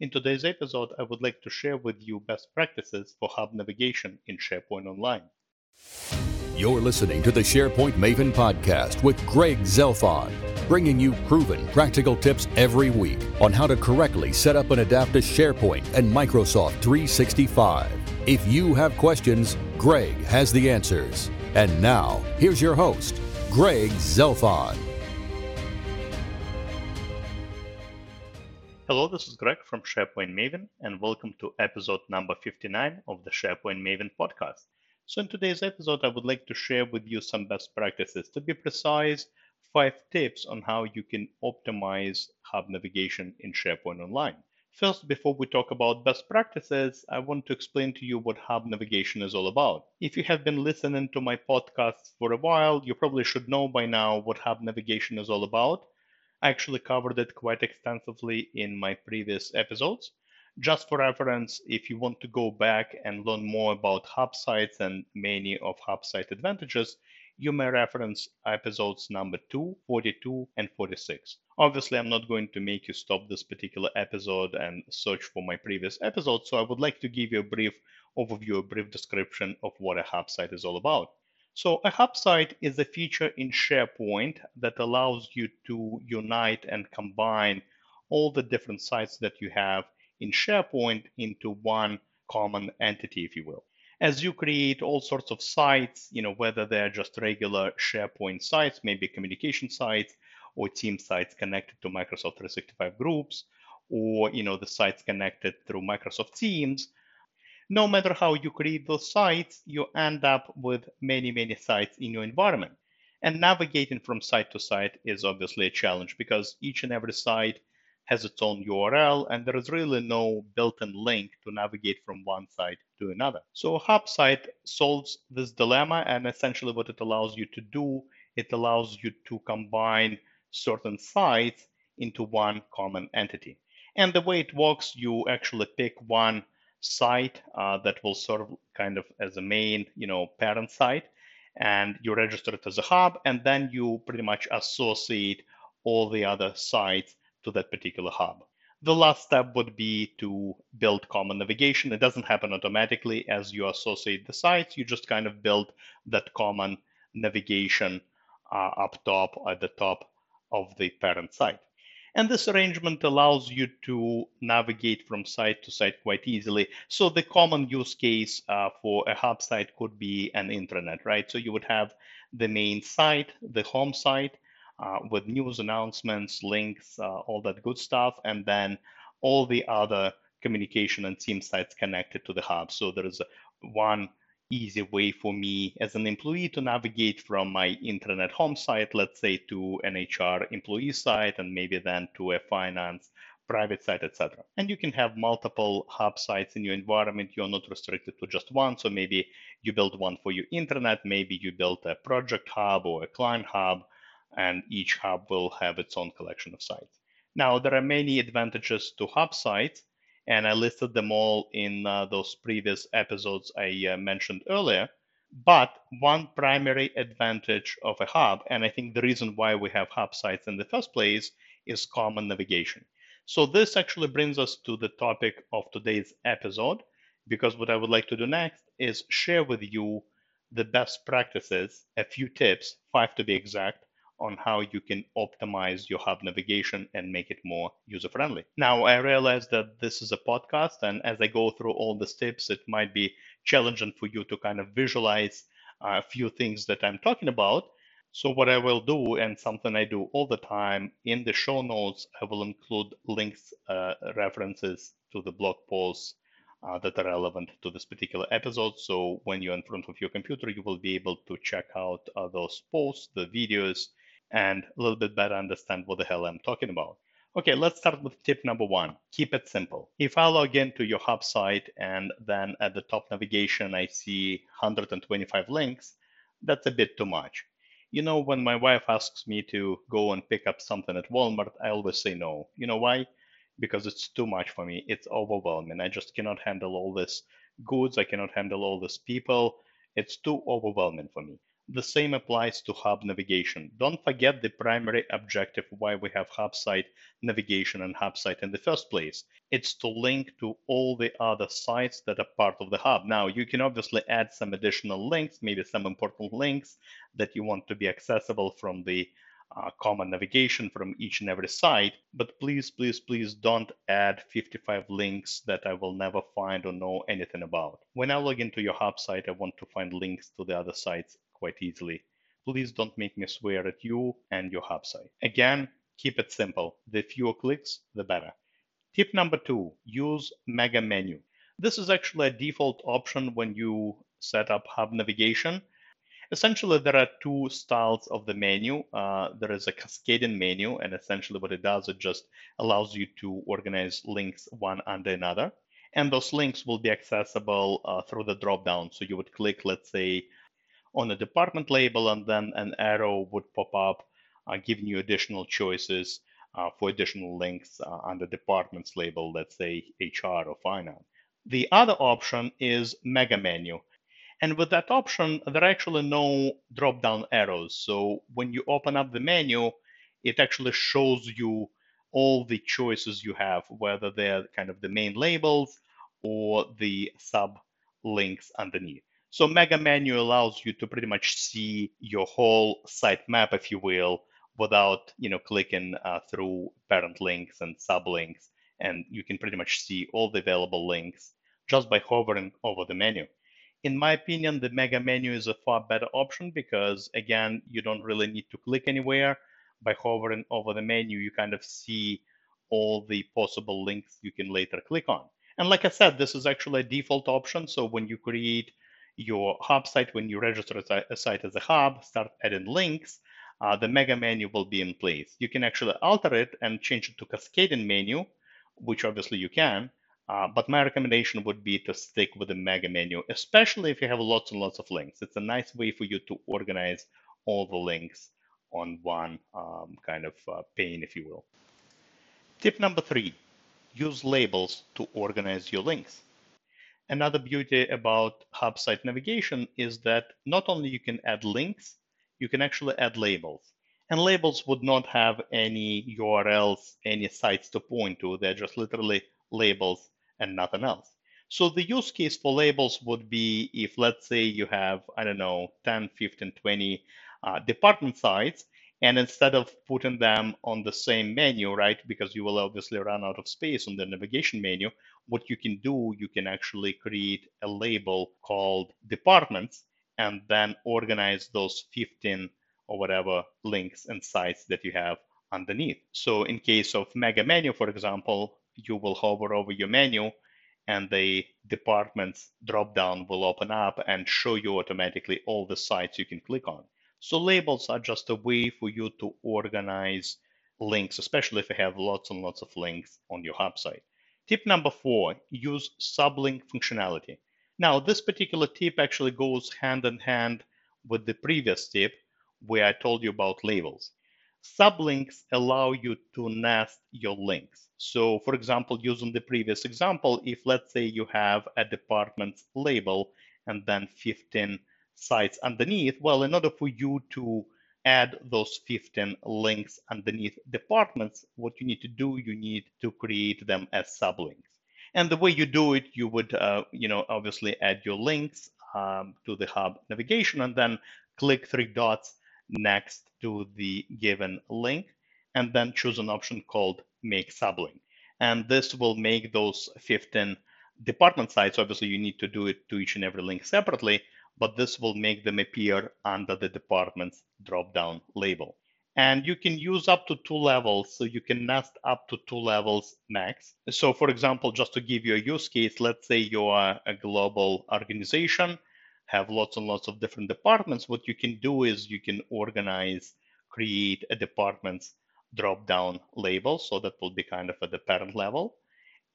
In today's episode, I would like to share with you best practices for hub navigation in SharePoint Online. You're listening to the SharePoint Maven podcast with Greg Zelfond, bringing you proven practical tips every week on how to correctly set up and adapt to SharePoint and Microsoft 365. If you have questions, Greg has the answers. And now, here's your host, Greg Zelfond. Hello, this is Greg from SharePoint Maven, and welcome to episode number 59 of the SharePoint Maven podcast. So, in today's episode, I would like to share with you some best practices. To be precise, five tips on how you can optimize hub navigation in SharePoint Online. First, before we talk about best practices, I want to explain to you what hub navigation is all about. If you have been listening to my podcasts for a while, you probably should know by now what hub navigation is all about. I actually covered it quite extensively in my previous episodes. Just for reference, if you want to go back and learn more about hub sites and many of hub site advantages, you may reference episodes number 2, 42, and 46. Obviously, I'm not going to make you stop this particular episode and search for my previous episodes, so I would like to give you a brief overview, a brief description of what a hub site is all about. So a hub site is a feature in SharePoint that allows you to unite and combine all the different sites that you have in SharePoint into one common entity, if you will. As you create all sorts of sites, you know, whether they're just regular SharePoint sites, maybe communication sites or team sites connected to Microsoft 365 groups, or you know, the sites connected through Microsoft Teams, no matter how you create those sites, you end up with many, many sites in your environment. And navigating from site to site is obviously a challenge because each and every site has its own URL and there is really no built-in link to navigate from one site to another. So a hub site solves this dilemma and essentially what it allows you to do, it allows you to combine certain sites into one common entity. And the way it works, you actually pick one site uh, that will serve kind of as a main, you know, parent site, and you register it as a hub, and then you pretty much associate all the other sites to that particular hub. The last step would be to build common navigation. It doesn't happen automatically as you associate the sites. You just kind of build that common navigation uh, up top at the top of the parent site. And this arrangement allows you to navigate from site to site quite easily. So the common use case uh, for a hub site could be an intranet, right? So you would have the main site, the home site, uh, with news announcements, links, uh, all that good stuff, and then all the other communication and team sites connected to the hub. So there is one easy way for me as an employee to navigate from my intranet home site, let's say, to an HR employee site, and maybe then to a finance private site, etc. And you can have multiple hub sites in your environment. You're not restricted to just one. So maybe you build one for your intranet, maybe you build a project hub or a client hub, and each hub will have its own collection of sites. Now, there are many advantages to hub sites and I listed them all in uh, those previous episodes I uh, mentioned earlier. But one primary advantage of a hub, and I think the reason why we have hub sites in the first place, is common navigation. So this actually brings us to the topic of today's episode, because what I would like to do next is share with you the best practices, a few tips, five to be exact, on how you can optimize your hub navigation and make it more user friendly. Now, I realize that this is a podcast, and as I go through all the steps, it might be challenging for you to kind of visualize a few things that I'm talking about. So, what I will do, and something I do all the time, in the show notes, I will include links, uh, references to the blog posts uh, that are relevant to this particular episode. So, when you're in front of your computer, you will be able to check out uh, those posts, the videos, and a little bit better understand what the hell I'm talking about. Okay, let's start with tip number one. Keep it simple. If I log into your hub site and then at the top navigation I see 125 links, that's a bit too much. You know, when my wife asks me to go and pick up something at Walmart, I always say no. You know why? Because it's too much for me. It's overwhelming. I just cannot handle all this goods. I cannot handle all these people. It's too overwhelming for me. The same applies to hub navigation. Don't forget the primary objective why we have hub site navigation and hub site in the first place. It's to link to all the other sites that are part of the hub. Now, you can obviously add some additional links, maybe some important links that you want to be accessible from the uh, common navigation from each and every site. But please, please, please don't add 55 links that I will never find or know anything about. When I log into your hub site, I want to find links to the other sites quite easily. Please don't make me swear at you and your hub site. Again, keep it simple. The fewer clicks, the better. Tip number two, use Mega Menu. This is actually a default option when you set up hub navigation. Essentially, there are two styles of the menu. Uh, there is a cascading menu, and essentially what it does, it just allows you to organize links one under another. And those links will be accessible uh, through the dropdown. So you would click, let's say, on a department label, and then an arrow would pop up, uh, giving you additional choices uh, for additional links uh, under departments label, let's say HR or finance. The other option is mega menu. And with that option, there are actually no drop down arrows. So when you open up the menu, it actually shows you all the choices you have, whether they're kind of the main labels or the sub links underneath. So Mega Menu allows you to pretty much see your whole site map, if you will, without you know clicking uh, through parent links and sublinks, and you can pretty much see all the available links just by hovering over the menu in my opinion, the mega menu is a far better option because, again, you don't really need to click anywhere. By hovering over the menu, you kind of see all the possible links you can later click on. And like I said, this is actually a default option. So when you create your hub site, when you register a site as a hub, start adding links, uh, the mega menu will be in place. You can actually alter it and change it to cascading menu, which obviously you can. Uh, but my recommendation would be to stick with the mega menu, especially if you have lots and lots of links. It's a nice way for you to organize all the links on one um, kind of uh, pane, if you will. Tip number three, use labels to organize your links. Another beauty about hub site navigation is that not only you can add links, you can actually add labels. And labels would not have any URLs, any sites to point to. They're just literally labels and nothing else. So the use case for labels would be if, let's say, you have, I don't know, 10, 15, 20 uh, department sites, and instead of putting them on the same menu, right, because you will obviously run out of space on the navigation menu, what you can do, you can actually create a label called departments and then organize those 15 or whatever links and sites that you have underneath. So in case of mega menu, for example, you will hover over your menu and the departments drop down will open up and show you automatically all the sites you can click on. So labels are just a way for you to organize links, especially if you have lots and lots of links on your hub site. Tip number four, use sublink functionality. Now, this particular tip actually goes hand in hand with the previous tip where I told you about labels. Sublinks allow you to nest your links. So for example, using the previous example, if let's say you have a department label and then 15 sites underneath, well, in order for you to add those 15 links underneath departments, what you need to do, you need to create them as sublinks. And the way you do it, you would, uh, you know, obviously add your links um, to the hub navigation and then click three dots next to the given link and then choose an option called make sublink. And this will make those 15 department sites. Obviously, you need to do it to each and every link separately, but this will make them appear under the department's drop-down label. And you can use up to two levels, so you can nest up to two levels max. So for example, just to give you a use case, let's say you are a global organization have lots and lots of different departments, what you can do is you can organize, create a department's drop down label. So that will be kind of at the parent level.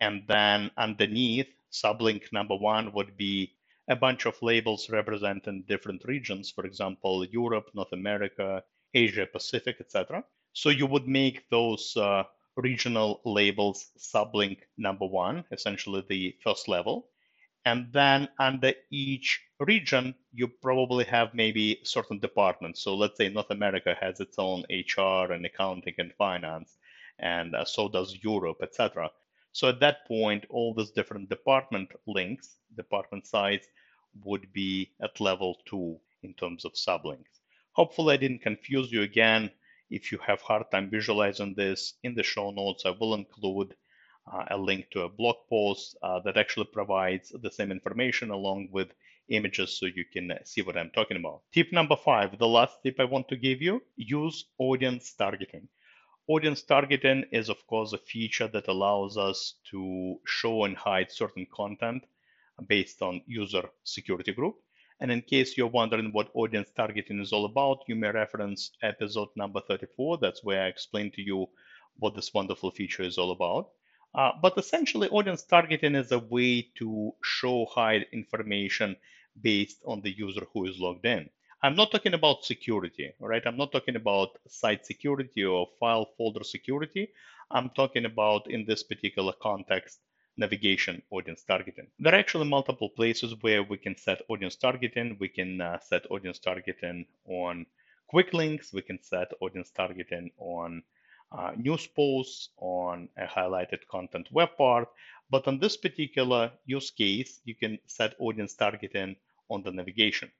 And then underneath, sublink number one would be a bunch of labels representing different regions, for example, Europe, North America, Asia Pacific, etc. So you would make those uh, regional labels sublink number one, essentially the first level. And then under each region, you probably have maybe certain departments. So let's say North America has its own HR and accounting and finance, and uh, so does Europe, etc. So at that point, all those different department links, department sites, would be at level two in terms of sublinks. Hopefully, I didn't confuse you again. If you have hard time visualizing this, in the show notes, I will include uh, a link to a blog post uh, that actually provides the same information along with images so you can see what I'm talking about. Tip number five, the last tip I want to give you, use audience targeting. Audience targeting is, of course, a feature that allows us to show and hide certain content based on user security group. And in case you're wondering what audience targeting is all about, you may reference episode number 34. That's where I explain to you what this wonderful feature is all about. Uh, but essentially, audience targeting is a way to show hide information based on the user who is logged in. I'm not talking about security, right? I'm not talking about site security or file folder security. I'm talking about, in this particular context, navigation audience targeting. There are actually multiple places where we can set audience targeting. We can uh, set audience targeting on quick links. We can set audience targeting on uh, news posts, on a highlighted content web part. But on this particular use case, you can set audience targeting on the navigation.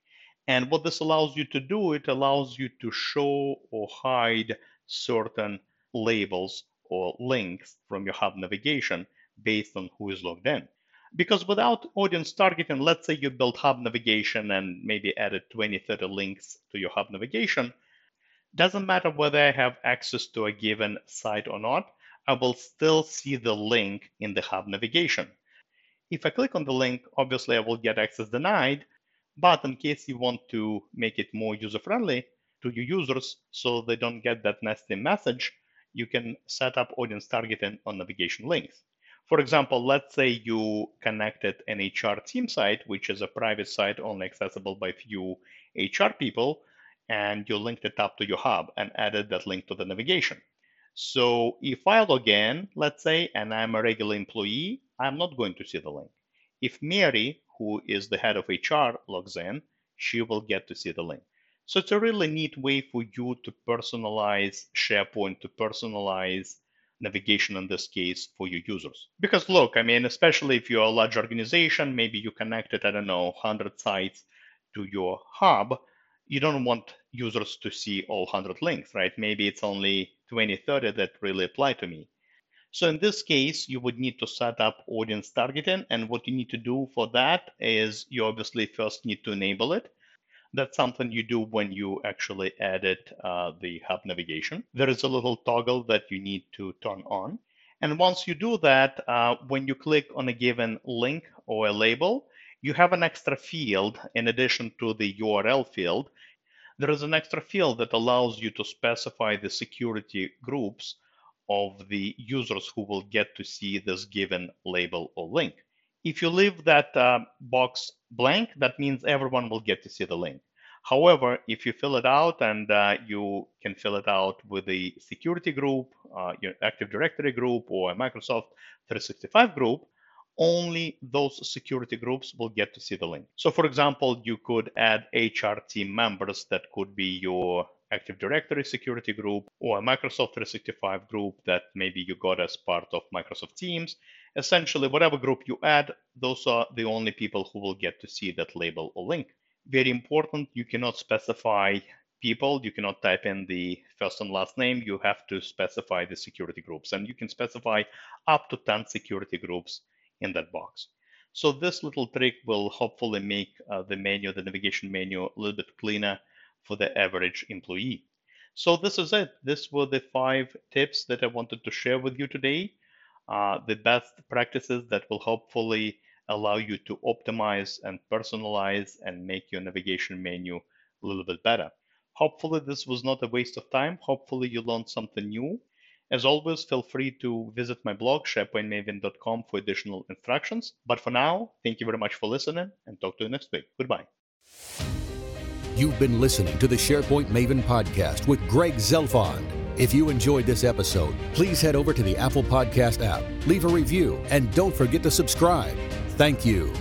And what this allows you to do, it allows you to show or hide certain labels or links from your hub navigation based on who is logged in. Because without audience targeting, let's say you built hub navigation and maybe added 20, 30 links to your hub navigation, doesn't matter whether I have access to a given site or not, I will still see the link in the hub navigation. If I click on the link, obviously I will get access denied, but in case you want to make it more user-friendly to your users so they don't get that nasty message, you can set up audience targeting on navigation links. For example, let's say you connected an HR team site, which is a private site only accessible by few HR people, and you linked it up to your hub and added that link to the navigation. So if I log in, let's say, and I'm a regular employee, I'm not going to see the link. If Mary, who is the head of HR, logs in, she will get to see the link. So it's a really neat way for you to personalize SharePoint, to personalize navigation in this case for your users. Because look, I mean, especially if you're a large organization, maybe you connected, I don't know, 100 sites to your hub, you don't want users to see all 100 links, right? Maybe it's only 20, 30 that really apply to me. So in this case, you would need to set up audience targeting. And what you need to do for that is you obviously first need to enable it. That's something you do when you actually edit uh, the hub navigation. There is a little toggle that you need to turn on. And once you do that, uh, when you click on a given link or a label, you have an extra field in addition to the URL field. There is an extra field that allows you to specify the security groups of the users who will get to see this given label or link. If you leave that uh, box blank, that means everyone will get to see the link. However, if you fill it out and uh, you can fill it out with a security group, uh, your Active Directory group, or a Microsoft 365 group, only those security groups will get to see the link. So, for example, you could add HR team members that could be your Active Directory security group or a Microsoft 365 group that maybe you got as part of Microsoft Teams. Essentially, whatever group you add, those are the only people who will get to see that label or link. Very important, you cannot specify people. You cannot type in the first and last name. You have to specify the security groups, and you can specify up to 10 security groups in that box. So this little trick will hopefully make uh, the menu, the navigation menu, a little bit cleaner for the average employee. So this is it. This were the five tips that I wanted to share with you today. Uh, the best practices that will hopefully allow you to optimize and personalize and make your navigation menu a little bit better. Hopefully this was not a waste of time. Hopefully you learned something new. As always, feel free to visit my blog, sharepointmaven.com for additional instructions. But for now, thank you very much for listening and talk to you next week. Goodbye. You've been listening to the SharePoint Maven podcast with Greg Zelfond. If you enjoyed this episode, please head over to the Apple Podcast app, leave a review, and don't forget to subscribe. Thank you.